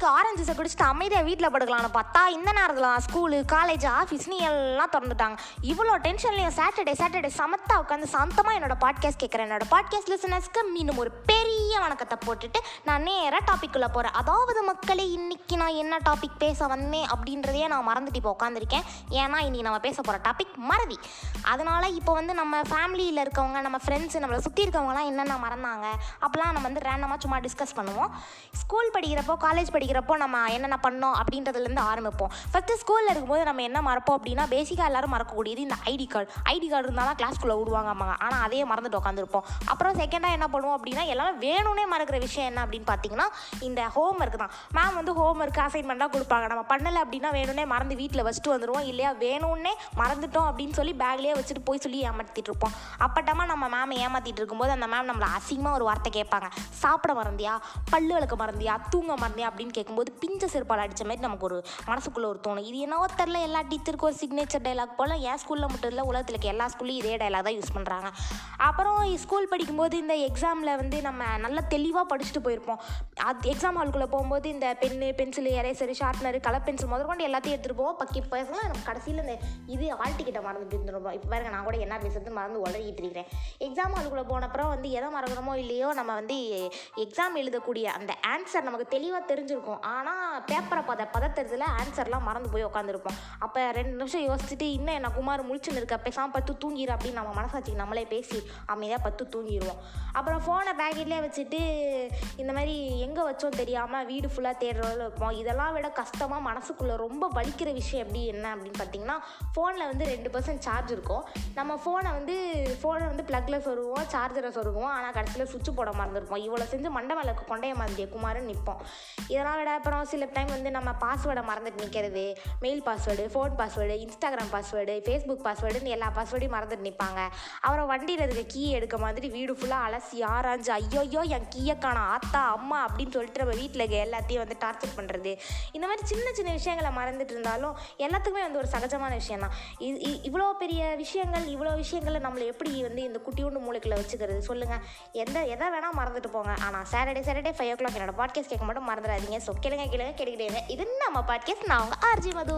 பசிக்கு ஆரஞ்சு ஜூஸை குடிச்சிட்டு அமைதியாக வீட்டில் படுக்கலாம்னு பார்த்தா இந்த நேரத்தில் ஸ்கூலு காலேஜ் ஆஃபீஸ்னு எல்லாம் திறந்துட்டாங்க. இவ்வளோ டென்ஷன்லையும் சாட்டர்டே சாட்டர்டே சமத்தா உட்காந்து சாந்தமாக என்னோட பாட்காஸ்ட் கேட்குறேன் என்னோட பாட்காஸ்ட் லிசனர்ஸ்க்கு மீண்டும் ஒரு பெரிய வணக்கத்தை போட்டுட்டு நான் நேராக டாப்பிக்குள்ளே போகிறேன் அதாவது மக்களே இன்னைக்கு நான் என்ன டாபிக் பேச வந்தேன் அப்படின்றதையே நான் மறந்துட்டு இப்போ உட்காந்துருக்கேன் ஏன்னா இன்னைக்கு நம்ம பேச போகிற டாபிக் மறதி. அதனால் இப்போ வந்து நம்ம ஃபேமிலியில் இருக்கவங்க நம்ம ஃப்ரெண்ட்ஸு நம்மளை சுற்றி இருக்கவங்கலாம் என்னென்ன மறந்தாங்க? அப்போலாம் நம்ம வந்து ரேண்டமாக சும்மா டிஸ்கஸ் பண்ணுவோம். ஸ்கூல் படிக்கிறப்போ காலேஜ் படிக்கிற படிக்கிறப்போ நம்ம என்னென்ன பண்ணோம் அப்படின்றதுலேருந்து ஆரம்பிப்போம். ஃபஸ்ட்டு ஸ்கூலில் இருக்கும்போது நம்ம என்ன மறப்போம் அப்படின்னா பேசிக்காக எல்லாரும் மறக்கக்கூடியது இந்த ஐடி கார்டு ஐடி கார்டு இருந்தாலும் கிளாஸ்க்குள்ளே விடுவாங்க அம்மாங்க ஆனால் அதையே மறந்துட்டு உட்காந்துருப்போம் அப்புறம் செகண்டாக என்ன பண்ணுவோம் அப்படின்னா எல்லாமே வேணும்னே மறக்கிற விஷயம் என்ன அப்படின்னு பார்த்தீங்கன்னா இந்த ஹோம் ஒர்க் தான். மேம் வந்து ஹோம் ஒர்க் அசைன்மெண்ட்டாக கொடுப்பாங்க. நம்ம பண்ணலை அப்படின்னா வேணும்னே மறந்து வீட்டில் வச்சுட்டு வந்துடுவோம் இல்லையா வேணும்னே மறந்துட்டோம் அப்படின்னு சொல்லி பேக்லேயே வச்சுட்டு போய் சொல்லி ஏமாற்றிட்டு இருப்போம். அப்பட்டமாக நம்ம மேம் ஏமாற்றிட்டு இருக்கும்போது அந்த மேம் நம்மளை அசிங்கமாக ஒரு வார்த்தை கேட்பாங்க. சாப்பிட மறந்தியா? பல்லு விளக்க மறந்தியா? தூங்க மறந்தியா? அப்படின்னு கேட்கும்போது பிஞ்ச செருப்பால் அடித்த மாதிரி நமக்கு ஒரு மனசுக்குள்ளே ஒரு தோணும். இது என்னவோ தெரில எல்லா டீச்சருக்கும் ஒரு சிக்னேச்சர் டைலாக் போல் என் ஸ்கூலில் மட்டும் இல்லை உலகத்தில் இருக்க எல்லா ஸ்கூல்லையும் இதே டைலாக் தான் யூஸ் பண்ணுறாங்க அப்புறம் ஸ்கூல் படிக்கும்போது இந்த எக்ஸாமில் வந்து நம்ம நல்லா தெளிவாக படிச்சுட்டு போயிருப்போம். அது எக்ஸாம் ஹாலுக்குள்ளே போகும்போது இந்த pen pencil eraser sharpener colour pencil முதற்கொண்டு எல்லாத்தையும் எடுத்துகிட்டு போவோம். பக்கி பேசலாம் நம்ம கடைசியில் இந்த இது ஆல் டிக்கெட்டை மறந்துட்டு இருந்துருப்போம் இப்போ பாருங்க நான் கூட என்ன பேசுறது மறந்து உளறிட்டு இருக்கிறேன். எக்ஸாம் ஹாலுக்குள்ளே போன அப்புறம் வந்து எதை மறக்கிறோமோ இல்லையோ நம்ம வந்து எக்ஸாம் எழுதக்கூடிய அந்த ஆன்சர் நமக்கு தெளிவாக தெரிஞ்சிருக்கும். ஆனால் பேப்பரை பத பதத்தறதுல ஆன்சர்லாம் மறந்து போய் உட்காந்துருப்போம் அப்போ ரெண்டு நிமிஷம் யோசிச்சுட்டு இன்னும் என்ன குமார் முழிச்சுன்னு இருக்க பேசாமல் பத்து தூங்கிடு அப்படின்னு நம்ம மனசாட்சிக்கு நம்மளே பேசி அமைதியாக பத்து தூங்கிடுவோம் அப்புறம் ஃபோனை பேக்கெட்லேயே வச்சுட்டு இந்த மாதிரி எங்கே வச்சோம் தெரியாமல் வீடு ஃபுல்லாக தேடுறதில் இருப்போம். இதெல்லாம் விட கஷ்டமாக மனசுக்குள்ளே ரொம்ப வலிக்கிற விஷயம் எப்படி என்ன அப்படின்னு பார்த்தீங்கன்னா ஃபோனில் வந்து ரெண்டு பர்சன்ட் சார்ஜ் இருக்கும். நம்ம ஃபோனை வந்து ஃபோனை வந்து ப்ளக்கில் சொருவோம் சார்ஜரை சொருவோம் ஆனால் கடைசியில் சுவிட்ச் போட மறந்துருப்போம். இவ்வளோ செஞ்சு மண்டை மேலே கொண்டைய மாதிரி குமாரன் நிற்போம் இதெல்லாம் விட அப்புறம் சில டைம் வந்து நம்ம பாஸ்வேர்டை மறந்துட்டு நிற்கிறது mail password phone password Instagram password Facebook பாஸ்வேர்டுன்னு எல்லா பாஸ்வேர்டையும் மறந்துட்டு நிற்பாங்க அப்புறம் வண்டியில் இருக்க கீ எடுக்க மாதிரி வீடு ஃபுல்லாக அலசி ஆராய்ஞ்சு ஐயோயோ என் கீயை ஆத்தா அம்மா அப்படின்னு சொல்லிட்டு நம்ம வீட்டில் இருக்க எல்லாத்தையும் வந்து டார்ச்சர் பண்ணுறது இந்த மாதிரி சின்ன சின்ன விஷயங்களை மறந்துட்டு இருந்தாலும் எல்லாத்துக்குமே வந்து ஒரு சகஜமான விஷயம் தான். இது இவ்வளோ பெரிய விஷயங்கள் இவ்வளோ விஷயங்களை நம்மளை எப்படி வந்து இந்த குட்டியூண்டு மூளைக்குள்ள வச்சுக்கிறது? சொல்லுங்கள் எந்த எதை வேணால் மறந்துட்டு போங்க. ஆனால் Saturday Saturday five o'clock என்னோட பாட்காஸ்ட் கேட்க மட்டும் மறந்துடாதீங்க. ஸோ கேளுங்க கேளுங்க கேட்டுக்கிட்டே இது நம்ம பாட்காஸ்ட் நான் உங்கள் ஆர்ஜி மது.